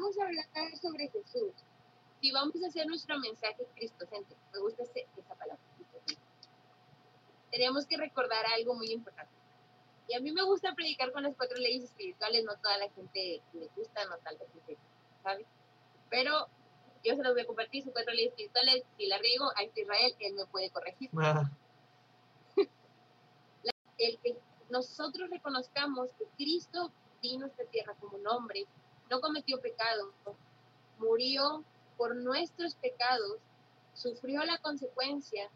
vamos a hablar sobre Jesús, si vamos a hacer nuestro mensaje cristocéntrico, me gusta esa palabra, tenemos que recordar algo muy importante. Y a mí me gusta predicar con las cuatro leyes espirituales, no toda la gente le gusta, no tal vez, ¿sabe? Pero yo se los voy a compartir, sus cuatro leyes espirituales, si la riego, a Israel, él me puede corregir. Ah. el que nosotros reconozcamos que Cristo vino a esta tierra como un hombre, no cometió pecado, murió por nuestros pecados, sufrió la consecuencia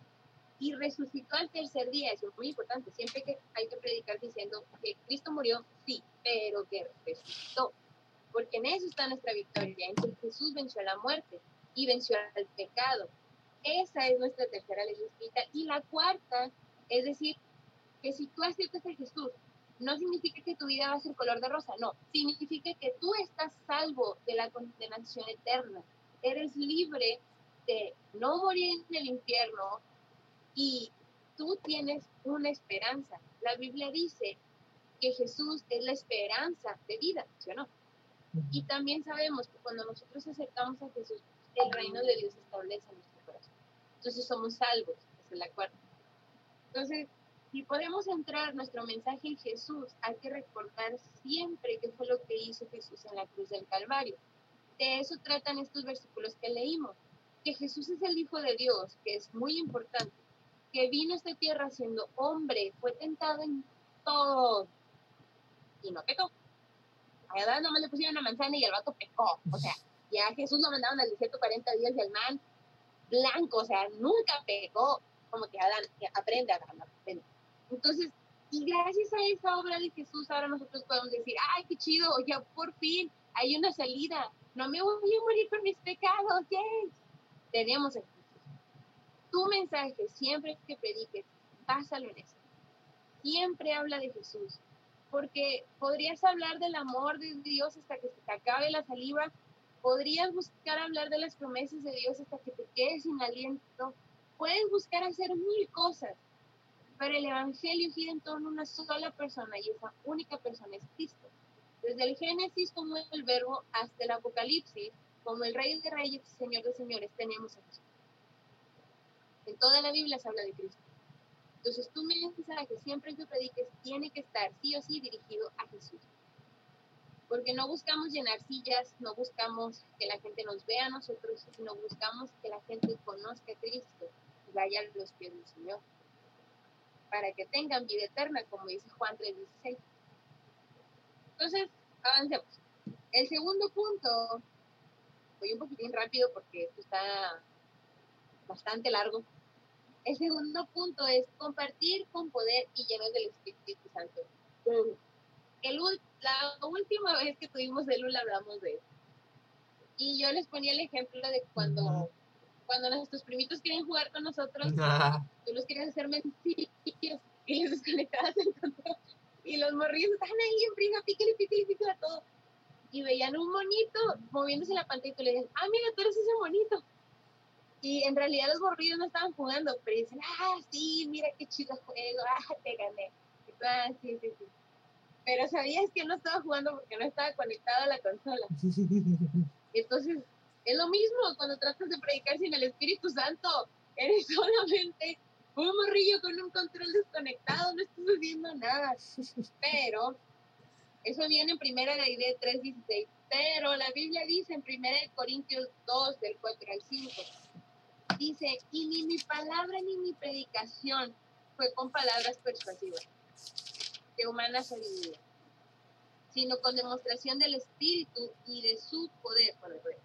y resucitó al tercer día. Eso es muy importante. Siempre que hay que predicar diciendo que Cristo murió, sí, pero que resucitó. Porque en eso está nuestra victoria, en que Jesús venció la muerte y venció al pecado. Esa es nuestra tercera ley escrita. Y la cuarta, es decir, que si tú aceptas a Jesús, no significa que tu vida va a ser color de rosa, no, significa que tú estás salvo de la condenación eterna, eres libre de no morir en el infierno y tú tienes una esperanza. La Biblia dice que Jesús es la esperanza de vida, ¿sí o no? Y también sabemos que cuando nosotros aceptamos a Jesús, el reino de Dios establece en nuestro corazón. Entonces somos salvos, esa es la cuarta. Entonces, si podemos entrar nuestro mensaje en Jesús, hay que recordar siempre qué fue lo que hizo Jesús en la cruz del Calvario. De eso tratan estos versículos que leímos, que Jesús es el Hijo de Dios, que es muy importante, que vino a esta tierra siendo hombre, fue tentado en todo y no pecó. A Adán nomás le pusieron una manzana y el vato pecó. O sea, ya Jesús lo mandaron al desierto 40 días y el man blanco, o sea, nunca pecó. Como que Adán aprende a Adán, aprende. Entonces, y gracias a esa obra de Jesús, ahora nosotros podemos decir, ay, qué chido, ya por fin hay una salida. No me voy a morir por mis pecados, yes. Tenemos a Jesús. Tu mensaje, siempre que prediques, pásalo en eso. Siempre habla de Jesús. Porque podrías hablar del amor de Dios hasta que se te acabe la saliva. Podrías buscar hablar de las promesas de Dios hasta que te quedes sin aliento. Puedes buscar hacer mil cosas pero el Evangelio gira en torno a una sola persona y esa única persona es Cristo. Desde el Génesis como el verbo hasta el Apocalipsis, como el Rey de Reyes y Señor de Señores, tenemos a Jesús. En toda la Biblia se habla de Cristo. Entonces tu mensaje siempre que prediques tiene que estar sí o sí dirigido a Jesús. Porque no buscamos llenar sillas, no buscamos que la gente nos vea a nosotros, sino buscamos que la gente conozca a Cristo y vaya a los pies del Señor para que tengan vida eterna, como dice Juan 3:16. Entonces, avancemos. El segundo punto, voy un poquitín rápido porque esto está bastante largo. El segundo punto es compartir con poder y llenos del Espíritu Santo. El, la última vez que tuvimos el UL hablamos de eso. Y yo les ponía el ejemplo de cuando cuando nuestros primitos quieren jugar con nosotros, tú los quieres hacer mentiras y les desconectabas el control. Y los morrillos están ahí en prisa, píquele, píquele, píquele a todo. Y veían un monito moviéndose en la pantalla y tú le dices, ah, mira, tú eres ese monito. Y en realidad los morrillos no estaban jugando, pero dicen, ah, sí, mira qué chido juego, ah, te gané. ah, sí, sí, sí. Pero sabías que no estaba jugando porque no estaba conectado a la consola. Entonces, es lo mismo cuando tratas de predicar sin el Espíritu Santo. Eres solamente un morrillo con un control desconectado, no estás haciendo nada. Pero eso viene en primera de ID 3.16. Pero la Biblia dice en primera de Corintios 2, del 4 al 5. Dice, y ni mi palabra ni mi predicación fue con palabras persuasivas de humana sabiduría, sino con demostración del Espíritu y de su poder por el rey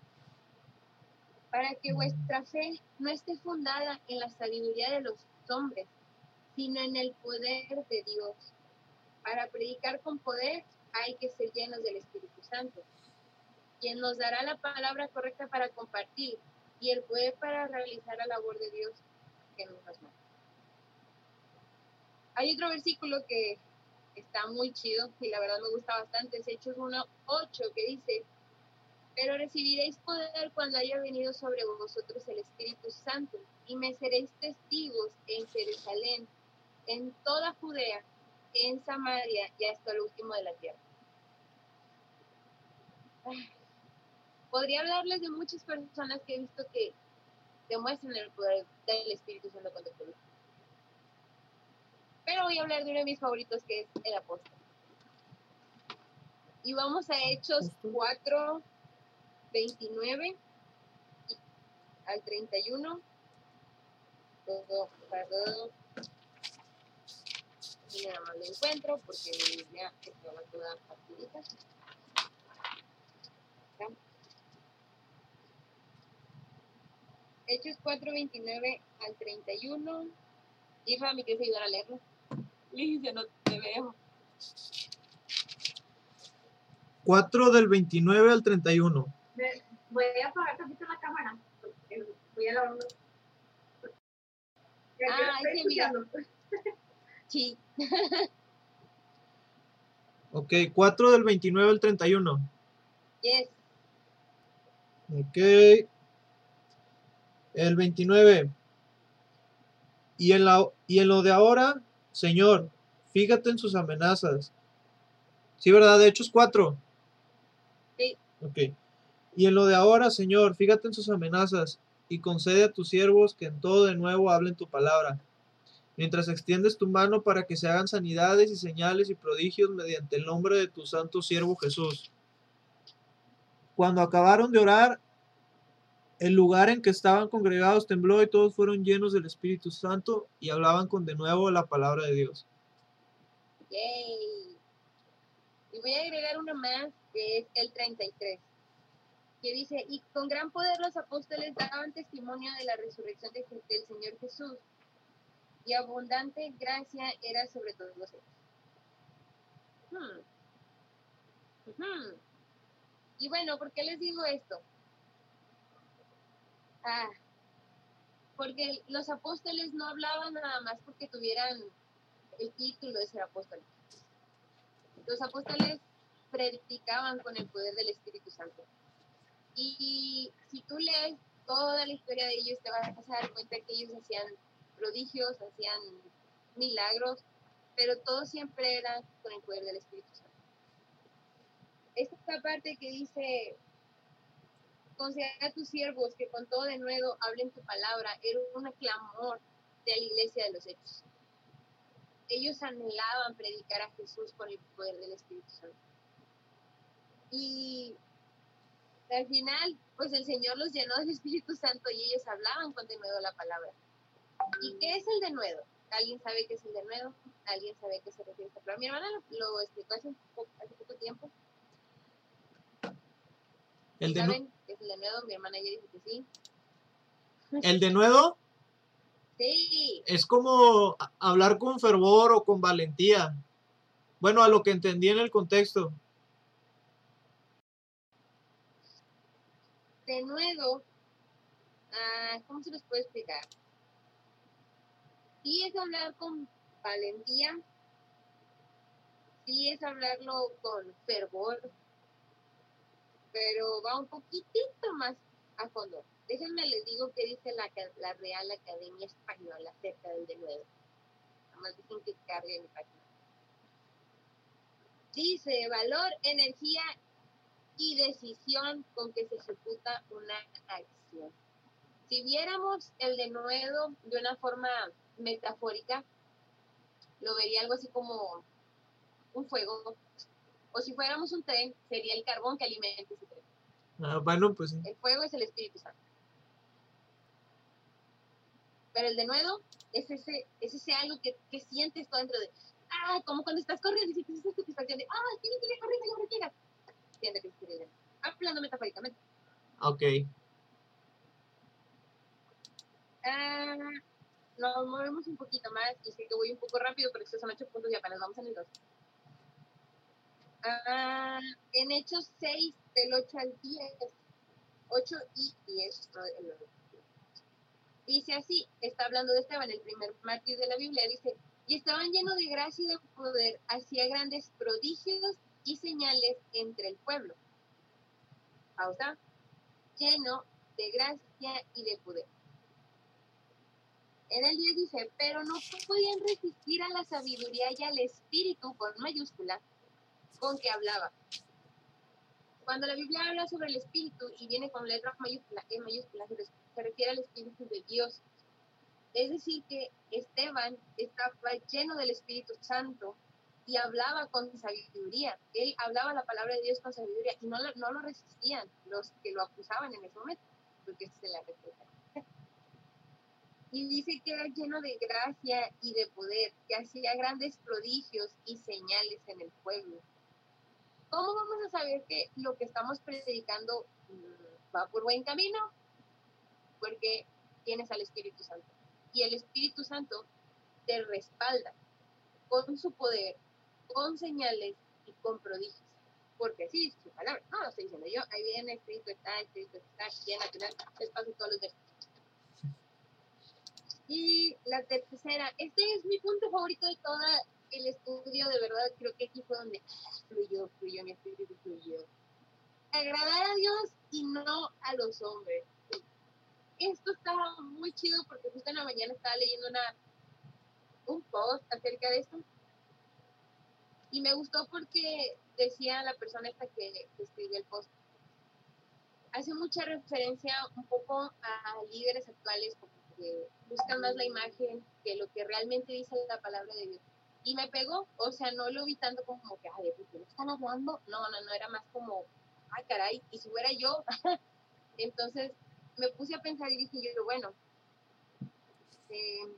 para que vuestra fe no esté fundada en la sabiduría de los hombres, sino en el poder de Dios. Para predicar con poder hay que ser llenos del Espíritu Santo, quien nos dará la palabra correcta para compartir y el poder para realizar la labor de Dios que nos manda. Hay otro versículo que está muy chido y la verdad me gusta bastante, es Hechos 1.8 que dice, pero recibiréis poder cuando haya venido sobre vosotros el Espíritu Santo y me seréis testigos en Jerusalén, en toda Judea, en Samaria y hasta el último de la tierra. podría hablarles de muchas personas que he visto que demuestran el poder del Espíritu Santo cuando predican. Pero voy a hablar de uno de mis favoritos que es el apóstol. Y vamos a Hechos 4, 29 al 31. Todo, perdón. Y nada más lo encuentro porque Biblia estaba toda facilita. Hechos 4, 29 al 31. Y Rami, ¿quieres ayudar a leerlo? Licia, no te veo. 4 del 29 al 31. Voy a apagar tantito la cámara. Voy a lavar Ah, estoy sí, mira. Sí. Ok, 4 del 29 al 31. Yes. Ok. El 29. Y en, la, y en lo de ahora, Señor, fíjate en sus amenazas. Sí, ¿verdad? De Hechos 4. Sí. Ok. Y en lo de ahora, Señor, fíjate en sus amenazas y concede a tus siervos que en todo de nuevo hablen tu palabra. Mientras extiendes tu mano para que se hagan sanidades y señales y prodigios mediante el nombre de tu santo siervo Jesús. Cuando acabaron de orar, el lugar en que estaban congregados tembló y todos fueron llenos del Espíritu Santo y hablaban con de nuevo la palabra de Dios. Y voy a agregar uno más, que es el 33, que dice, y con gran poder los apóstoles daban testimonio de la resurrección de, del Señor Jesús, y abundante gracia era sobre todos ellos. Hmm. Ujú. Y bueno, ¿por qué les digo esto? Ah, porque los apóstoles no hablaban nada más porque tuvieran el título de ser apóstoles. Los apóstoles predicaban con el poder del Espíritu Santo. Y si tú lees toda la historia de ellos, te vas a dar cuenta que ellos hacían prodigios, hacían milagros, pero todo siempre era con el poder del Espíritu Santo. Esta parte que dice, considera a tus siervos que con todo de nuevo hablen tu palabra, era un clamor de la iglesia de los hechos ellos anhelaban predicar a Jesús con el poder del Espíritu Santo. Y al final, pues el Señor los llenó del Espíritu Santo y ellos hablaban con denuedo la palabra. ¿Y qué es el denuedo? ¿Alguien sabe qué es el denuedo? ¿Alguien sabe qué se refiere a esta palabra? Mi hermana lo, lo explicó hace, un poco, hace poco tiempo. El, de, ¿Saben qué es el denuedo? Mi hermana ya dijo que sí. el denuedo Sí, es como hablar con fervor o con valentía. Bueno, a lo que entendí en el contexto. Denuedo, ah, ¿cómo se los puede explicar? Sí es hablar con valentía, sí es hablarlo con fervor, pero va un poquitito más a fondo. Déjenme les digo qué dice la, la Real Academia Española acerca del denuedo. Nada más dejen que cargue mi página. Dice valor, energía y decisión con que se ejecuta una acción. Si viéramos el denuedo de una forma metafórica, lo vería algo así como un fuego. O si fuéramos un tren, sería el carbón que alimenta ese tren. Ah, bueno, pues sí. El fuego es el Espíritu Santo. Pero el denuedo es ese, es ese algo que, que sientes tú dentro de, ah, como cuando estás corriendo y sientes esa satisfacción de, ah, sí, sigue corriendo, ya Siente que es el denuedo. Hablando metafóricamente. Ok. Ah, nos movemos un poquito más y sé que voy un poco rápido, pero estos son ocho puntos y apenas vamos en el 2. Ah, en Hechos 6, del 8 al 10, 8 y 10, no, el nueve. dice así, está hablando de Esteban, el primer mártir de la Biblia, dice, y estaban llenos de gracia y de poder, hacía grandes prodigios y señales entre el pueblo. Pausa. Lleno de gracia y de poder. En el 10 dice, pero no podían resistir a la sabiduría y al espíritu con mayúscula con que hablaba. Cuando la Biblia habla sobre el Espíritu y viene con letra mayúscula, E mayúscula, se res- se refiere al Espíritu de Dios. Es decir, que Esteban estaba lleno del Espíritu Santo y hablaba con sabiduría. Él hablaba la palabra de Dios con sabiduría y no no lo resistían los que lo acusaban en ese momento, porque se la respetaban. Y dice que era lleno de gracia y de poder, que hacía grandes prodigios y señales en el pueblo. ¿Cómo vamos a saber que lo que estamos predicando mm, va por buen camino? Porque tienes al Espíritu Santo. Y el Espíritu Santo te respalda con su poder, con señales y con prodigios. Porque es su palabra. No lo estoy diciendo yo. Ahí viene, escrito está, escrito está, en natural. Les paso todos los versículos. Y la tercera, este es mi punto favorito de todo el estudio, de verdad, creo que aquí fue donde fluyó, fluyó, mi espíritu fluyó. Agradar a Dios y no a los hombres. Esto estaba muy chido porque justo en la mañana estaba leyendo una, un post acerca de esto y me gustó porque decía la persona esta que, que escribió el post, hace mucha referencia un poco a líderes actuales como que buscan más la imagen que lo que realmente dice la palabra de Dios. Y me pegó, o sea, no lo vi tanto como que, ay, ¿de qué están hablando? No, no, no, era más como, ay, caray, y si fuera yo. Entonces me puse a pensar y dije yo, bueno, eh,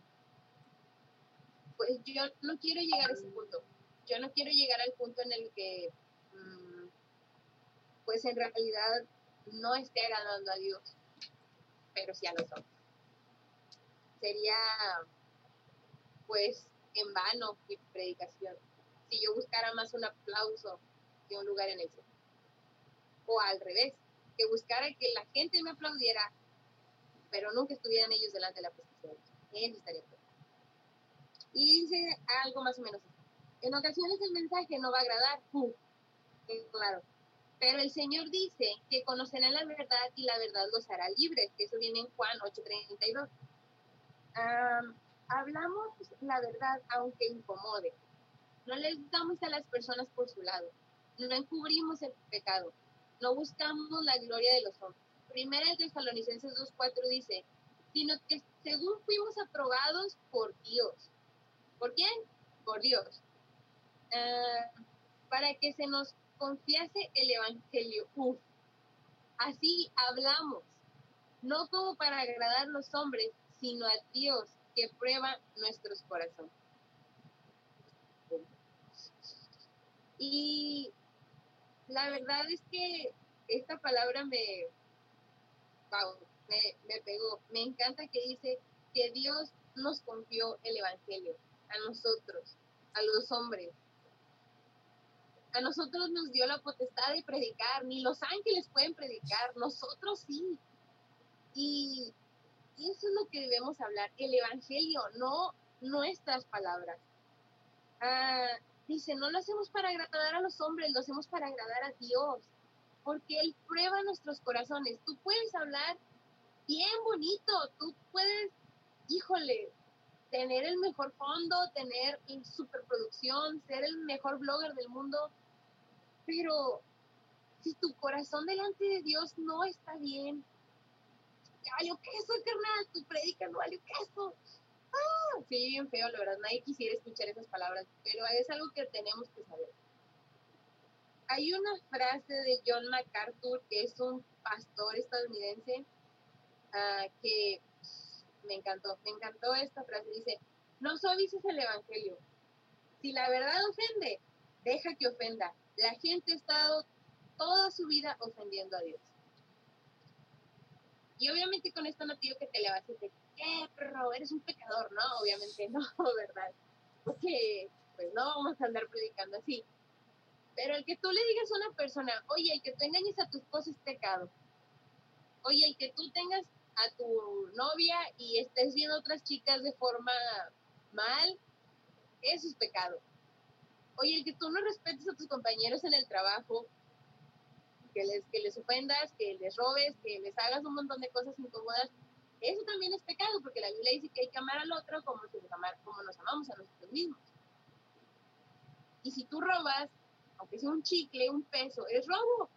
pues yo no quiero llegar a ese punto. Yo no quiero llegar al punto en el que, mm, pues en realidad no esté agradando a Dios, pero sí a los hombres. Sería, pues, en vano mi predicación si yo buscara más un aplauso que un lugar en el cielo. O al revés, que buscara que la gente me aplaudiera, pero nunca estuvieran ellos delante de la presencia de Dios. Estaría. Y dice algo más o menos así. En ocasiones el mensaje no va a agradar, claro. Pero el Señor dice que conocerán la verdad y la verdad los hará libres, que eso viene en Juan 8:32. Am, hablamos la verdad aunque incomode. No les damos a las personas por su lado. No encubrimos el pecado. No buscamos la gloria de los hombres. Primera de Tesalonicenses 2.4 dice, sino que según fuimos aprobados por Dios. ¿Por quién? Por Dios. Ah, para que se nos confiase el Evangelio. Uf. Así hablamos, no como para agradar a los hombres, sino a Dios que prueba nuestros corazones. Y la verdad es que esta palabra me, wow, me, me pegó. Me encanta que dice que Dios nos confió el Evangelio a nosotros, a los hombres. A nosotros nos dio la potestad de predicar, ni los ángeles pueden predicar, nosotros sí. Y, eso es lo que debemos hablar, el Evangelio, no nuestras palabras. Ah, dice, no lo hacemos para agradar a los hombres, lo hacemos para agradar a Dios, porque Él prueba nuestros corazones. Tú puedes hablar bien bonito, tú puedes, híjole, tener el mejor fondo, tener superproducción, ser el mejor blogger del mundo, pero si tu corazón delante de Dios no está bien, valió queso, carnal, tu predica no valió queso. Ah, sí, bien feo, la verdad, nadie quisiera escuchar esas palabras, pero es algo que tenemos que saber. Hay una frase de John MacArthur, que es un pastor estadounidense, ah, que me encantó, me encantó esta frase. Dice, no suavices el Evangelio. Si la verdad ofende, deja que ofenda. La gente ha estado toda su vida ofendiendo a Dios. Y obviamente con esto no digo que te le vas a decir, ¿qué, perro? Eres un pecador, ¿no? Obviamente no, ¿verdad? Porque pues no vamos a andar predicando así. Pero el que tú le digas a una persona, oye, el que tú engañes a tu esposa es pecado. Oye, el que tú tengas a tu novia y estés viendo otras chicas de forma mal, eso es pecado. Oye, el que tú no respetes a tus compañeros en el trabajo, que les, que les ofendas, que les robes, que les hagas un montón de cosas incómodas, eso también es pecado, porque la Biblia dice que hay que amar al otro como, si nos, amar, como nos amamos a nosotros mismos. Y si tú robas, aunque sea un chicle, un peso, es robo.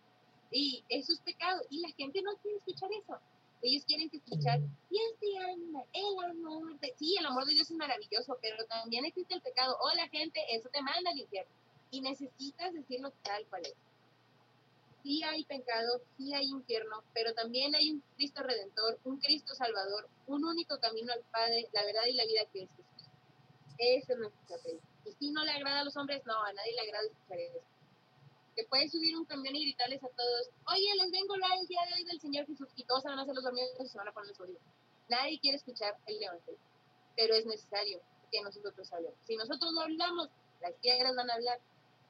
Y eso es pecado. Y la gente no quiere escuchar eso. Ellos quieren escuchar, y este alma, el amor de... Sí, el amor de Dios es maravilloso, pero también existe el pecado. Oh, la gente, eso te manda al infierno. Y necesitas decirlo tal cual es. Sí hay pecado, sí hay infierno, pero también hay un Cristo redentor, un Cristo salvador, un único camino al Padre, la verdad y la vida que es Jesús. Ese es nuestro fe. Y si no le agrada a los hombres, no, a nadie le agrada escuchar eso que puedes subir un camión y gritarles a todos, oye, les vengo la el día de hoy del Señor Jesús, y todos se van a hacer los dormidos y se van a poner el sonido. Nadie quiere escuchar el Evangelio, pero es necesario que nosotros hablemos. Si nosotros no hablamos, las piedras van a hablar.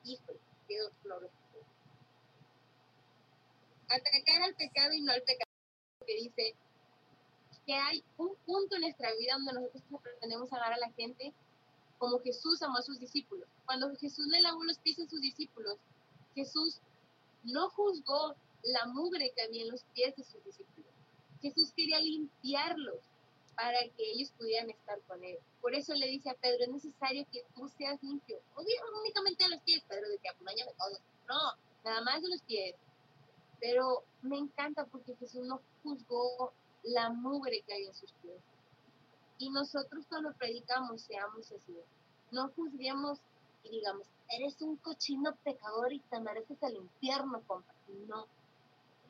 Híjole, qué dolor. Atacar al pecado y no al pecado, que dice que hay un punto en nuestra vida donde nosotros pretendemos hablar a la gente como Jesús amó a sus discípulos. Cuando Jesús le lavó los pies a sus discípulos, Jesús no juzgó la mugre que había en los pies de sus discípulos. Jesús quería limpiarlos para que ellos pudieran estar con él. Por eso le dice a Pedro, es necesario que tú seas limpio. No únicamente de los pies, Pedro decía, pues de todos. No, nada más de los pies. Pero me encanta porque Jesús no juzgó la mugre que hay en sus pies. Y nosotros cuando predicamos seamos así. No juzguemos y digamos, eres un cochino pecador y te mereces el infierno, compa. No.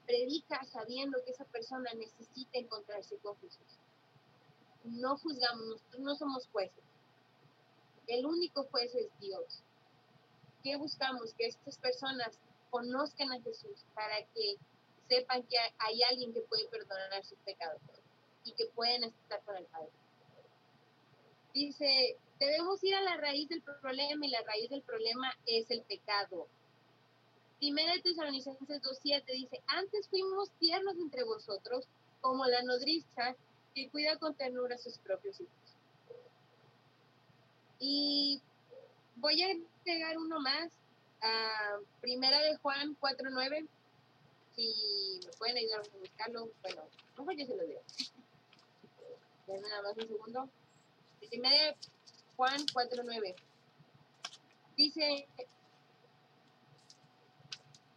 Predica sabiendo que esa persona necesita encontrarse con Jesús. No juzgamos, nosotros no somos jueces. El único juez es Dios. ¿Qué buscamos? Que estas personas conozcan a Jesús para que sepan que hay alguien que puede perdonar sus pecados y que pueden estar con el Padre. Dice, debemos ir a la raíz del problema y la raíz del problema es el pecado. Primera de Tesalonicenses 2.7 dice, antes fuimos tiernos entre vosotros como la nodriza que cuida con ternura a sus propios hijos. Y voy a pegar uno más, a Primera de Juan 4.9, si me pueden ayudar a buscarlo, bueno, mejor yo se lo digo. Denme nada más un segundo. Primera Juan 4.9. Dice,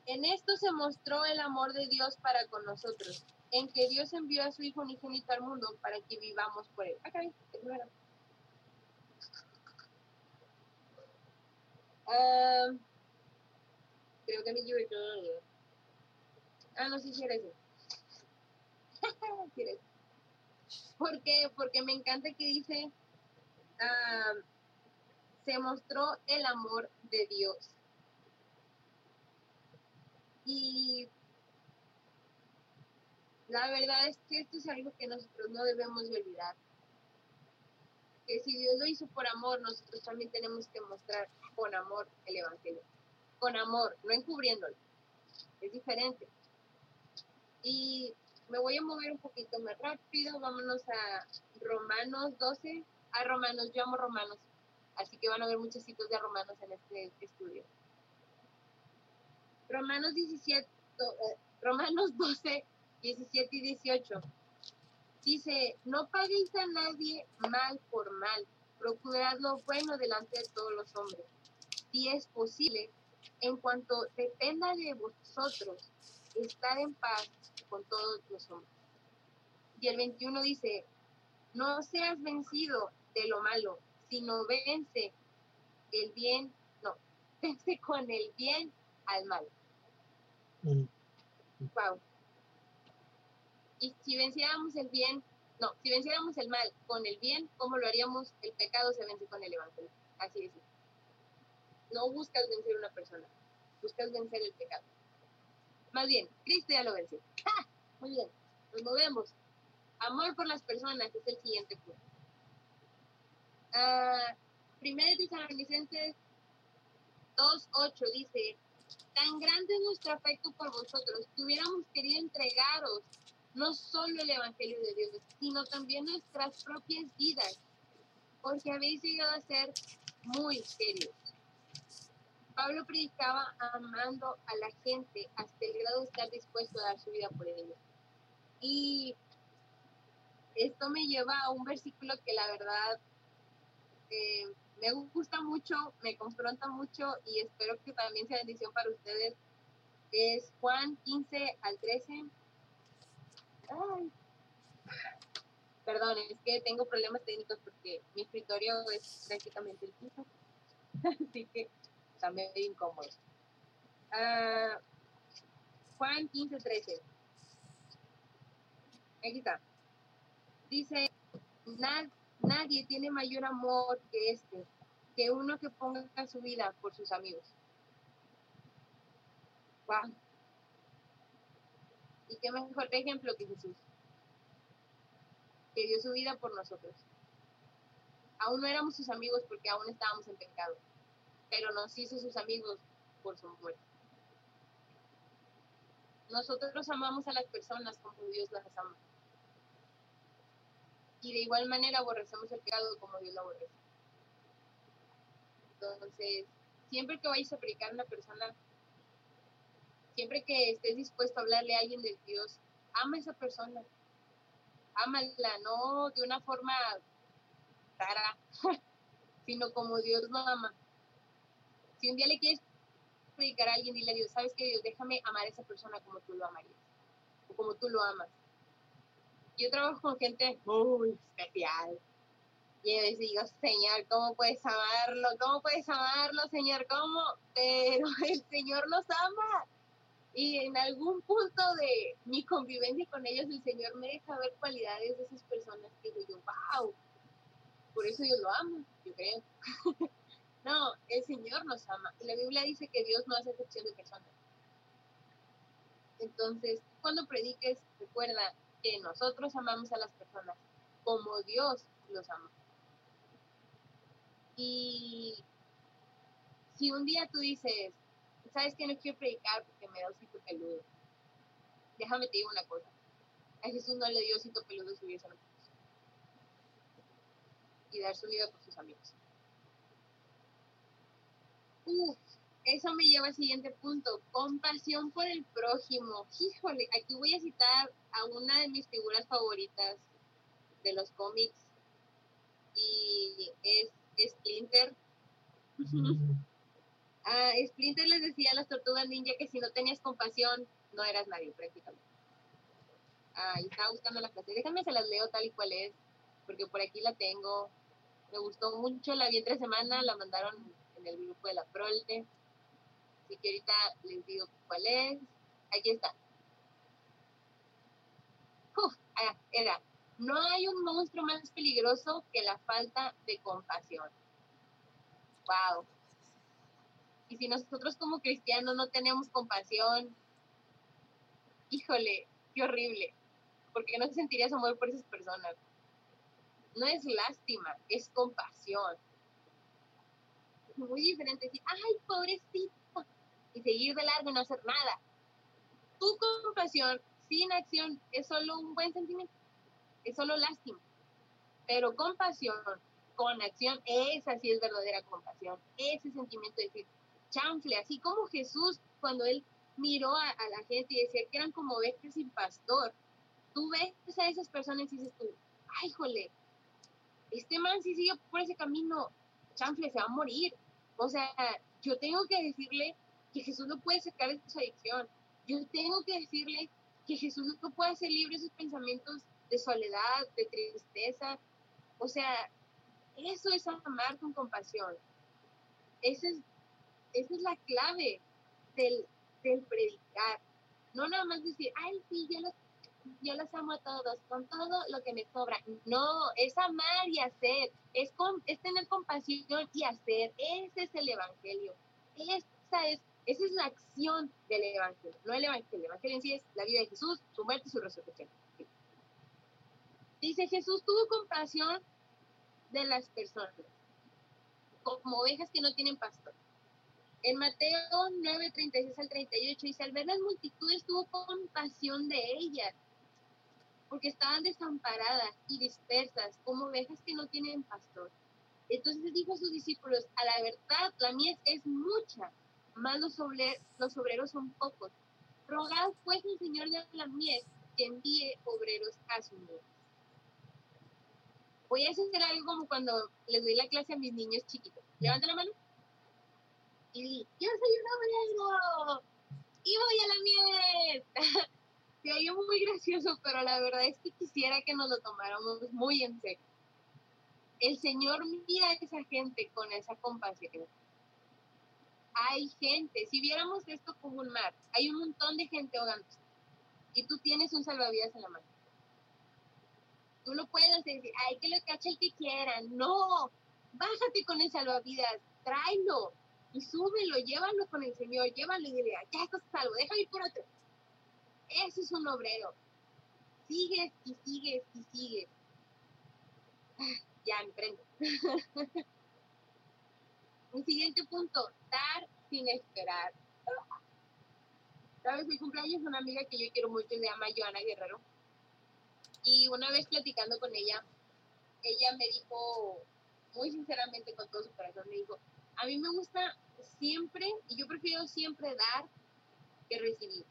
en esto se mostró el amor de Dios para con nosotros, en que Dios envió a su Hijo unigénito al mundo para que vivamos por él. Acá, ah, creo que me equivoqué. Ah, no, sí, sí era ese. ¿Por qué? Porque me encanta que dice Ah, se mostró el amor de Dios. Y la verdad es que esto es algo que nosotros no debemos de olvidar. Que si Dios lo hizo por amor, nosotros también tenemos que mostrar con amor el Evangelio. Con amor, no encubriéndolo. Es diferente. Y me voy a mover un poquito más rápido. Vámonos a Romanos 12, a Romanos, yo amo Romanos, así que van a ver muchos citos de Romanos en este estudio. Romanos 17, eh, Romanos 12, 17 y 18. Dice, no paguéis a nadie mal por mal, procurad lo bueno delante de todos los hombres. Si es posible, en cuanto dependa de vosotros, estar en paz con todos los hombres. Y el 21 dice, no seas vencido de lo malo, sino vence el bien, no, vence con el bien al mal. Wow. Mm. Y si venciéramos el bien, no, si venciéramos el mal con el bien, ¿cómo lo haríamos? El pecado se vence con el evangelio. Así es. No buscas vencer una persona, buscas vencer el pecado. Más bien, Cristo ya lo venció. Muy bien, nos movemos. Amor por las personas es el siguiente punto. Uh, Primera de Tesalonicenses 2.8 dice, tan grande es nuestro afecto por vosotros que hubiéramos querido entregaros no solo el Evangelio de Dios, sino también nuestras propias vidas, porque habéis llegado a ser muy serios. Pablo predicaba amando a la gente hasta el grado de estar dispuesto a dar su vida por ellos. Y esto me lleva a un versículo que la verdad eh, me gusta mucho, me confronta mucho y espero que también sea bendición para ustedes. es Juan 15 al 13. Ay. Perdón, es que tengo problemas técnicos porque mi escritorio es prácticamente el piso. Así que está medio incómodo. Ah, Juan 15, 13. Aquí está. Dice, "Na- nadie tiene mayor amor que este, que uno que ponga su vida por sus amigos. Wow. Y qué mejor ejemplo que Jesús, que dio su vida por nosotros. Aún no éramos sus amigos porque aún estábamos en pecado, pero nos hizo sus amigos por su muerte. Nosotros amamos a las personas como Dios las ama. Y de igual manera aborrecemos el pecado como Dios lo aborrece. Entonces, siempre que vayas a predicar a una persona, siempre que estés dispuesto a hablarle a alguien de Dios, ama a esa persona. Ámala, no de una forma rara, sino como Dios lo ama. Si un día le quieres predicar a alguien, dile a Dios, ¿sabes qué, Dios? Déjame amar a esa persona como tú lo amarías, o como tú lo amas. Yo trabajo con gente muy especial. Y a veces digo, Señor, ¿cómo puedes amarlo? ¿Cómo puedes amarlo, Señor? ¿Cómo? Pero el Señor nos ama. Y en algún punto de mi convivencia con ellos, el Señor me deja ver cualidades de esas personas que digo yo, wow, por eso yo lo amo, yo creo. no, el Señor nos ama. La Biblia dice que Dios no hace excepción de personas. Entonces, cuando prediques, recuerda que nosotros amamos a las personas como Dios los ama. Y si un día tú dices, sabes que no quiero predicar porque me da osito peludo, déjame te digo una cosa. A Jesús no le dio osito peludo subirse a la y dar su vida por sus amigos. Uf, eso me lleva al siguiente punto, compasión por el prójimo. Híjole, aquí voy a citar a una de mis figuras favoritas de los cómics y es Splinter. Ah, Splinter les decía a las tortugas ninja que si no tenías compasión no eras nadie prácticamente. Ah, y estaba buscando la frase. Déjame se las leo tal y cual es, porque por aquí la tengo. Me gustó mucho, la vi entre semana, la mandaron en el grupo de la Prolte. Así que ahorita les digo cuál es. Aquí está. Era. No hay un monstruo más peligroso que la falta de compasión. Wow. Y si nosotros como cristianos no tenemos compasión, híjole, qué horrible. Porque no sentirías amor por esas personas. No es lástima, es compasión. Es muy diferente ay, pobrecito, y seguir de largo y no hacer nada. Tu compasión sin acción es solo un buen sentimiento, es solo lástima. Pero compasión con acción, esa sí es verdadera compasión, ese sentimiento de decir, chanfle, así como Jesús cuando él miró a, a, la gente y decía que eran como ovejas sin pastor. Tú ves a esas personas y dices tú, ay, jole, este man si sigue por ese camino, chanfle, se va a morir. O sea, yo tengo que decirle que Jesús no puede sacar de su adicción. Yo tengo que decirle que Jesús no puede hacer libre sus pensamientos de soledad, de tristeza. O sea, eso es amar con compasión. Esa es, esa es la clave del, del predicar. No nada más decir, ay, sí, yo los, yo los amo a todos, con todo lo que me sobra. No, es amar y hacer, es, con, es tener compasión y hacer. Ese es el Evangelio. Esa es, esa es la acción del Evangelio, no el Evangelio. El Evangelio en sí es la vida de Jesús, su muerte y su resurrección. Dice, Jesús tuvo compasión de las personas, como ovejas que no tienen pastor. En Mateo 9, 36 al 38 dice, al ver las multitudes tuvo compasión de ellas, porque estaban desamparadas y dispersas, como ovejas que no tienen pastor. Entonces dijo a sus discípulos, a la verdad, la mies es mucha, más los, los obreros son pocos. Rogad pues al Señor de la mies que envíe obreros a su mies. Voy a hacer algo como cuando les doy la clase a mis niños chiquitos. Levanten la mano y di, yo soy un obrero. y voy a la miel. Se oye muy gracioso, pero la verdad es que quisiera que nos lo tomáramos muy en serio. El Señor mira a esa gente con esa compasión. Hay gente, si viéramos esto como un mar, hay un montón de gente ahogándose y tú tienes un salvavidas en la mano. Tú lo puedes decir, ay, que lo cache el que quiera. No, bájate con el salvavidas, tráelo y súbelo, llévalo con el Señor, llévalo y dile, ya estás salvo, déjame ir por otro. Eso es un obrero. Sigues y sigues y sigues. Ya me Un siguiente punto, dar sin esperar. ¿Sabes? Mi cumpleaños es una amiga que yo quiero mucho, se llama Joana Guerrero. Y una vez platicando con ella, ella me dijo, muy sinceramente, con todo su corazón, me dijo, a mí me gusta siempre, y yo prefiero siempre dar que recibir.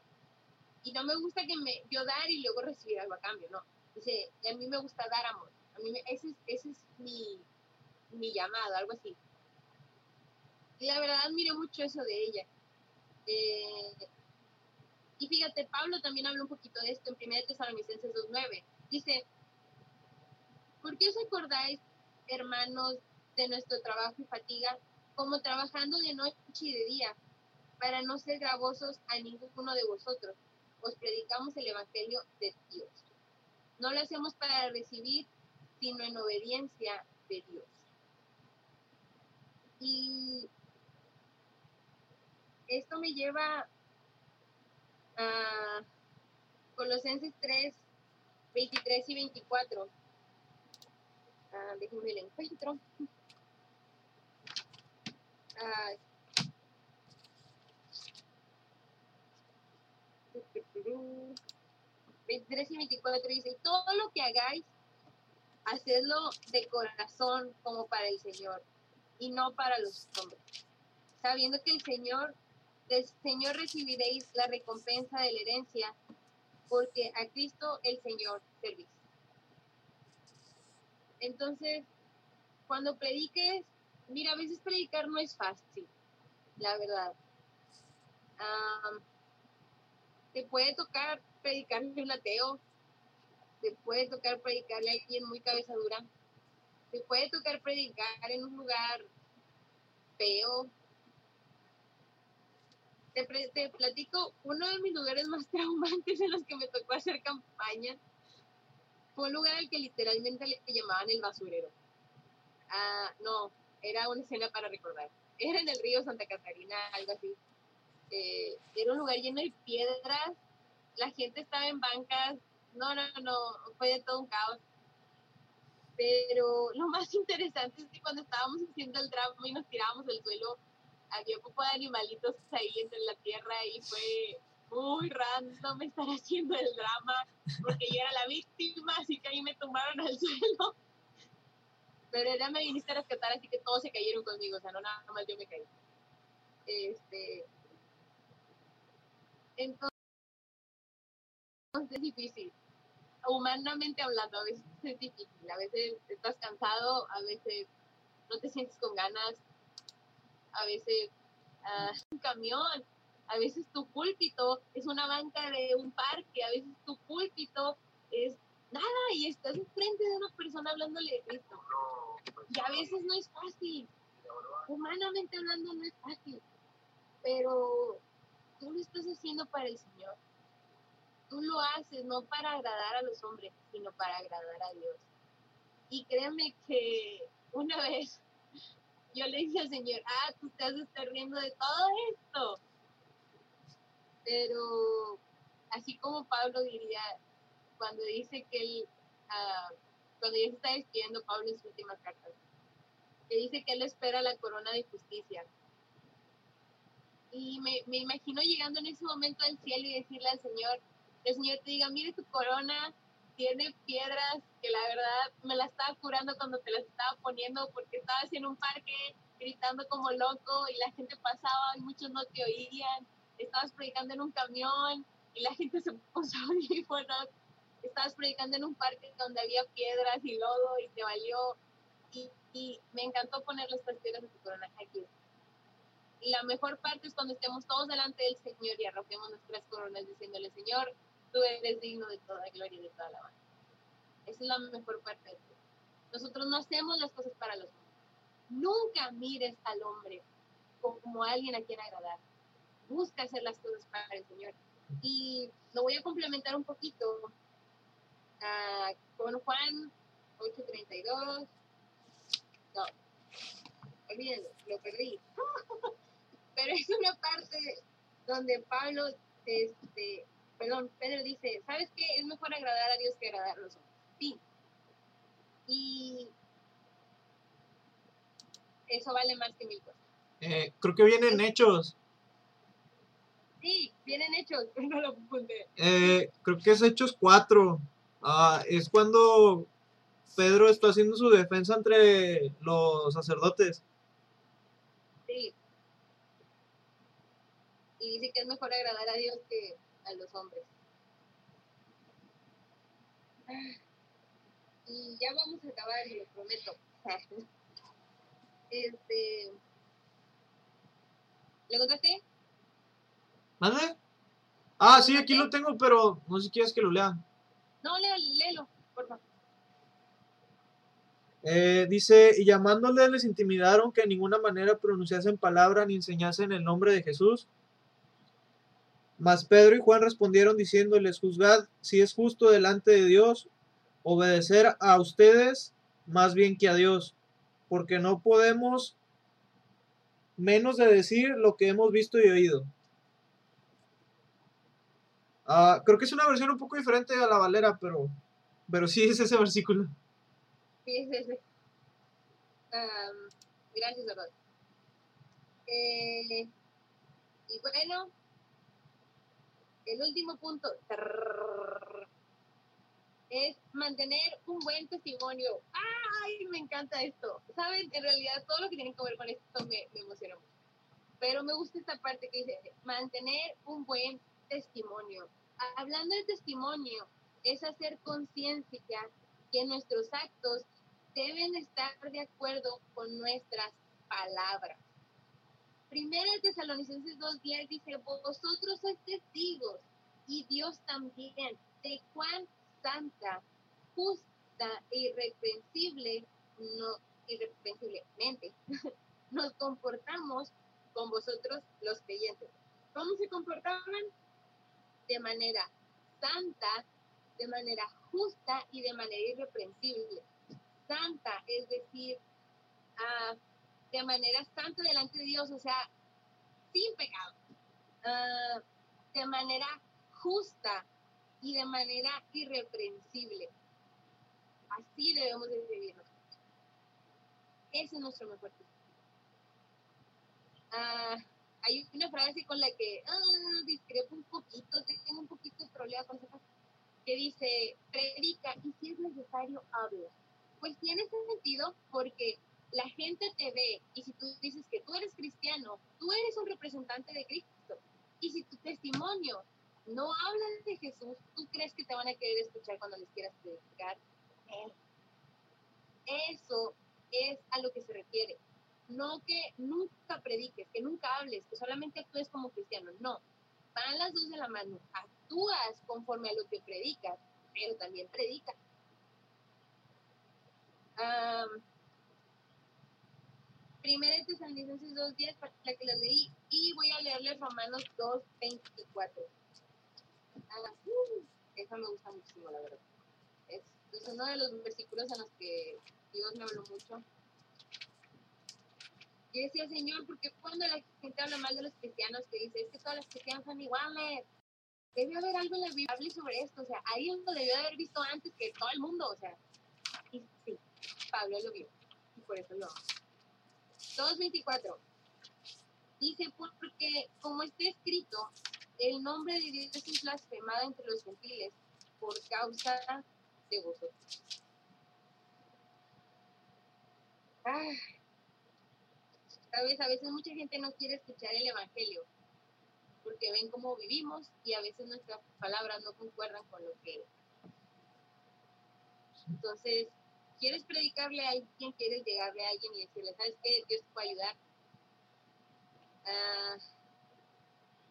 Y no me gusta que me, yo dar y luego recibir algo a cambio, no. Dice, a mí me gusta dar amor. A mí ese, ese es mi, mi llamado, algo así. Y la verdad admiro mucho eso de ella. Eh, y fíjate, Pablo también habla un poquito de esto en 1 Tesalonicenses 2.9. Dice, ¿por qué os acordáis, hermanos, de nuestro trabajo y fatiga, como trabajando de noche y de día, para no ser gravosos a ninguno de vosotros? Os predicamos el Evangelio de Dios. No lo hacemos para recibir, sino en obediencia de Dios. Y esto me lleva a Colosenses 3, 23 y 24. Ah, déjenme el encuentro. Ah, 23 y 24 dice, todo lo que hagáis, hacedlo de corazón como para el Señor y no para los hombres, sabiendo que el Señor del Señor recibiréis la recompensa de la herencia, porque a Cristo el Señor servís. Entonces, cuando prediques, mira, a veces predicar no es fácil, la verdad. te puede tocar predicarle a un ateo, te puede tocar predicarle a alguien muy cabeza dura, te puede tocar predicar en un lugar feo, te, platico, uno de mis lugares más traumantes en los que me tocó hacer campaña fue un lugar al que literalmente le llamaban el basurero. Ah, no, era una escena para recordar. Era en el río Santa Catarina, algo así. Eh, era un lugar lleno de piedras, la gente estaba en bancas, no, no, no, fue de todo un caos. Pero lo más interesante es que cuando estábamos haciendo el drama y nos tirábamos del suelo, había un poco de animalitos ahí entre la tierra y fue muy random estar haciendo el drama porque yo era la víctima, así que ahí me tumbaron al suelo. Pero era me viniste a rescatar, así que todos se cayeron conmigo, o sea, no nada más yo me caí. Este. Entonces es difícil. Humanamente hablando, a veces es difícil. A veces estás cansado, a veces no te sientes con ganas, a veces uh, un camión, a veces tu púlpito es una banca de un parque, a veces tu púlpito es nada y estás enfrente de una persona hablándole de Cristo. Y a veces no es fácil, humanamente hablando no es fácil, pero tú lo estás haciendo para el Señor. Tú lo haces no para agradar a los hombres, sino para agradar a Dios. Y créeme que una vez yo le dije al Señor, ah, tú te has estar riendo de todo esto. Pero así como Pablo diría, cuando dice que él, ah, cuando ya se está despidiendo Pablo en su última carta, que dice que él espera la corona de justicia. Y me, me imagino llegando en ese momento al cielo y decirle al Señor, el Señor te diga, mire tu corona, tiene piedras que la verdad me la estaba curando cuando te las estaba poniendo porque estabas en un parque gritando como loco y la gente pasaba y muchos no te oían. Estabas predicando en un camión y la gente se puso audífonos. Estabas predicando en un parque donde había piedras y lodo y te valió. Y, me encantó ponerle estas piedras en tu corona aquí. Y la mejor parte es cuando estemos todos delante del Señor y arrojemos nuestras coronas diciéndole, Señor, eres digno de toda gloria y de toda alabanza. Esa es la mejor parte de todo. Nosotros no hacemos las cosas para los hombres. Nunca mires al hombre como alguien a quien agradar. Busca hacer las cosas para el Señor. Y lo voy a complementar un poquito ah, con Juan 8:32. No, olvídenlo, lo perdí. Pero es una parte donde Pablo, este, perdón, Pedro dice, ¿sabes qué? Es mejor agradar a Dios que agradar a los hombres. Sí. Y eso vale más que mil cosas. Eh, creo que vienen hechos. Sí, vienen hechos, no lo apunté. Eh, creo que es Hechos 4. Ah, es cuando Pedro está haciendo su defensa entre los sacerdotes. Sí. Y dice que es mejor agradar a Dios que a los hombres. Y ya vamos a acabar, lo prometo. Este. ¿Le contaste? ¿Mande? Ah, sí, aquí lo tengo, pero no sé si quieres que lo lea. No, léalo, léelo, por favor. Eh, dice, y llamándoles les intimidaron que en ninguna manera pronunciasen palabra ni enseñasen el nombre de Jesús. Mas Pedro y Juan respondieron diciéndoles, juzgad si es justo delante de Dios obedecer a ustedes más bien que a Dios, porque no podemos menos de decir lo que hemos visto y oído. Ah, creo que es una versión un poco diferente a la Valera, pero, pero sí es ese versículo. Sí, sí, sí. Am, gracias. Eh, y bueno, el último punto es mantener un buen testimonio. ¡Ay! Me encanta esto. ¿Saben? En realidad, todo lo que tiene que ver con esto me, me emociona mucho. Pero me gusta esta parte que dice mantener un buen testimonio. Hablando de testimonio, es hacer conciencia que nuestros actos deben estar de acuerdo con nuestras palabras. Primera Tesalonicenses 2.10 dice, vosotros sois testigos y Dios también de cuán santa, justa e irreprensible, no, irreprensiblemente nos comportamos con vosotros los creyentes. ¿Cómo se comportaban? De manera santa, de manera justa y de manera irreprensible. Santa, es decir, ah, de manera santa delante de Dios, o sea, sin pecado. Ah, de manera justa y de manera irreprensible. Así debemos de vivir nosotros. Ese es nuestro mejor. Ah, hay una frase con la que ah, discrepo un poquito, tengo un poquito de problema con esa que dice, predica y si es necesario, habla. Pues tiene ese sentido porque la gente te ve y si tú dices que tú eres cristiano, tú eres un representante de Cristo. Y si tu testimonio no habla de Jesús, ¿tú crees que te van a querer escuchar cuando les quieras predicar? Eh, Eso es a lo que se refiere. No que nunca prediques, que nunca hables, que solamente actúes como cristiano. No. Van las dos de la mano. Actúas conforme a lo que predicas, pero también predicas. Am, Primera Tesalonicenses 2.10, para la que la leí, y voy a leerles Romanos 2.24. Ah, uh, esa me gusta muchísimo, la verdad. Es, es uno de los versículos en los que Dios me habló mucho. Yo decía, Señor, porque cuando la gente habla mal de los cristianos, que dice, es que todos los cristianos son iguales. Debe haber algo en la Biblia hable sobre esto. O sea, ahí lo debió de haber visto antes que todo el mundo. O sea, y sí, Pablo lo vio. Y por eso lo. 2.24. Dice, porque como está escrito, el nombre de Dios es blasfemado entre los gentiles por causa de vosotros. Sabes, a veces mucha gente no quiere escuchar el Evangelio porque ven cómo vivimos y a veces nuestras palabras no concuerdan con lo que entonces quieres predicarle a alguien, quieres llegarle a alguien y decirle, ¿sabes qué? Dios te puede ayudar. Ah,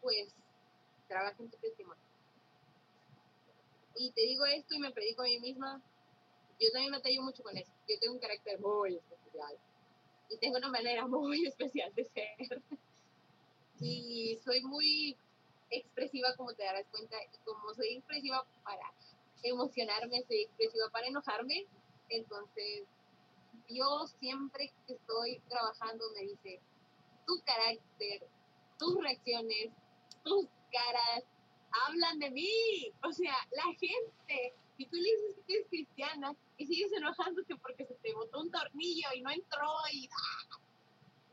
pues trabaja en tu testimonio. Y te digo esto y me predico a mí misma. Yo también me batallo mucho con eso. Yo tengo un carácter muy especial. Y tengo una manera muy especial de ser. Y soy muy expresiva, como te darás cuenta. Y como soy expresiva para emocionarme, soy expresiva para enojarme. Entonces, Dios siempre que estoy trabajando me dice, tu carácter, tus reacciones, tus caras, hablan de mí. O sea, la gente, si tú le dices que eres cristiana y sigues enojándote porque se te botó un tornillo y no entró y ¡ah!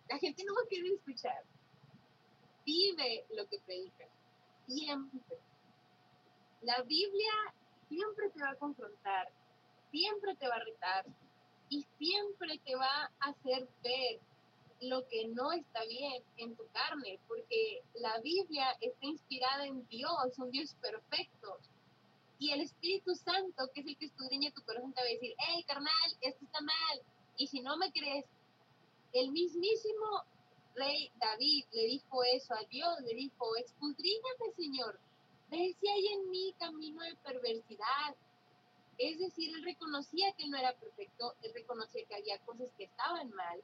la gente no va a escuchar. Vive lo que predicas. Siempre. La Biblia siempre te va a confrontar, siempre te va a retar y siempre te va a hacer ver lo que no está bien en tu carne, porque la Biblia está inspirada en Dios, un Dios perfecto. Y el Espíritu Santo, que es el que escudriña tu corazón, te va a decir, hey, carnal, esto está mal. Y si no me crees, el mismísimo rey David le dijo eso a Dios, le dijo, escudriñame, Señor, ve si hay en mí camino de perversidad. Es decir, él reconocía que no era perfecto, él reconocía que había cosas que estaban mal,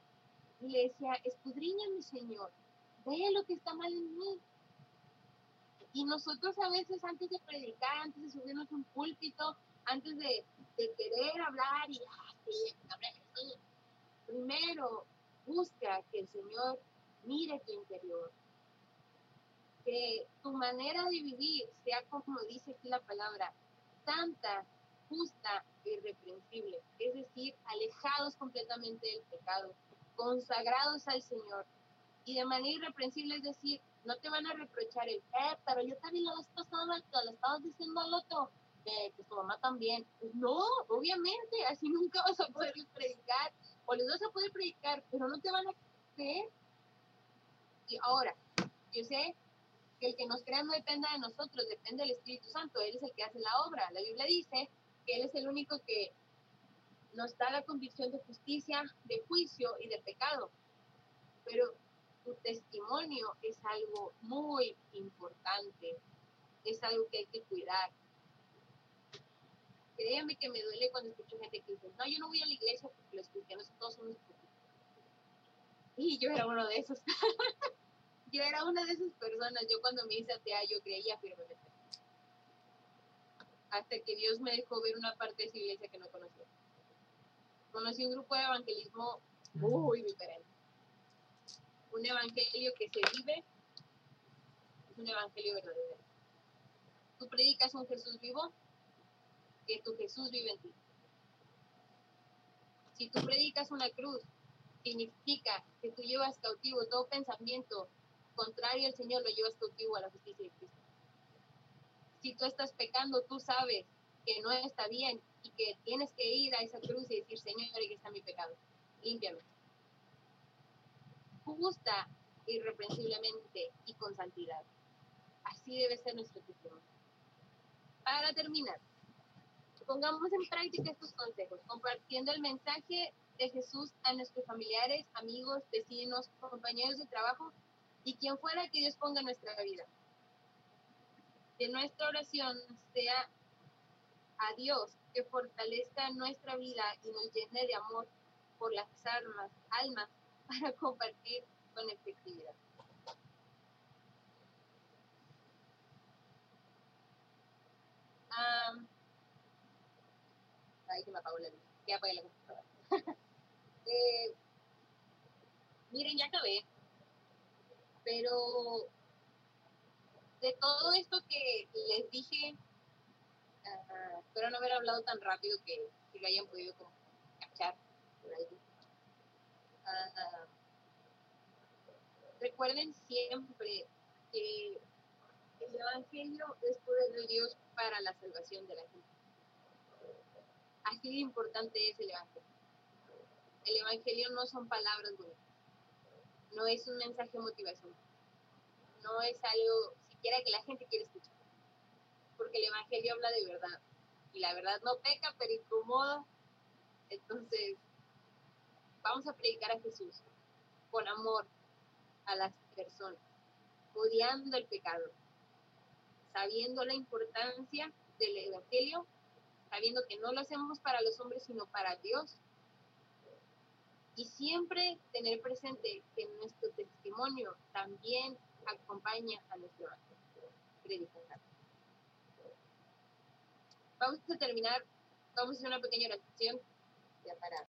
y le decía, mi Señor, ve lo que está mal en mí. Y nosotros a veces antes de predicar, antes de subirnos un púlpito, antes de, querer hablar y, ah, primero busca que el Señor mire tu interior, que tu manera de vivir sea como dice aquí la palabra, santa, justa e irreprensible, es decir, alejados completamente del pecado consagrados al Señor y de manera irreprensible, es decir, no te van a reprochar el, eh, pero yo también lo has pasado mal, lo estabas diciendo al otro, que tu mamá también. Pues no, obviamente, así nunca vas a poder predicar, o les vas a poder predicar, pero no te van a creer. Y ahora, yo sé que el que nos crea no depende de nosotros, depende del Espíritu Santo, Él es el que hace la obra. La Biblia dice Él es el único que nos da la convicción de justicia, de juicio y de pecado. Pero tu testimonio es algo muy importante, es algo que hay que cuidar. Créeme que me duele cuando escucho gente que dice, no, yo no voy a la iglesia porque los cristianos todos son Y yo era uno de esos. yo era una de esas personas. Yo cuando me hice atea, yo creía firmemente. Hasta que Dios me dejó ver una parte de esa iglesia que no conocía conocí un grupo de evangelismo muy diferente. Un evangelio que se vive es un evangelio verdadero. Tú predicas un Jesús vivo, que tu Jesús vive en ti. Si tú predicas una cruz, significa que tú llevas cautivo todo pensamiento contrario al Señor, lo llevas cautivo a la justicia de Cristo. Si tú estás pecando, tú sabes que no está bien y que tienes que ir a esa cruz y decir, Señor, aquí está mi pecado, límpiame. Justa, irreprensiblemente y con santidad. Así debe ser nuestro testimonio. Para terminar, pongamos en práctica estos consejos, compartiendo el mensaje de Jesús a nuestros familiares, amigos, vecinos, compañeros de trabajo y quien fuera que Dios ponga en nuestra vida. Que nuestra oración sea a Dios que fortalezca nuestra vida y nos llene de amor por las almas, almas para compartir con efectividad. Um, ay, que me apagó la luz. Ya apagué la computadora. eh, miren, ya acabé. Pero de todo esto que les dije espero no haber hablado tan rápido que, lo hayan podido cachar por ahí. recuerden siempre que el Evangelio es poder de Dios para la salvación de la gente. Así de importante es el Evangelio. El Evangelio no son palabras bonitas, no es un mensaje de motivación, no es algo siquiera que la gente quiere escuchar porque el Evangelio habla de verdad. Y la verdad no peca, pero incomoda. Entonces, vamos a predicar a Jesús con amor a las personas, odiando el pecado, sabiendo la importancia del Evangelio, sabiendo que no lo hacemos para los hombres, sino para Dios. Y siempre tener presente que nuestro testimonio también acompaña a nuestro predicación. Vamos a terminar, vamos a hacer una pequeña oración ya para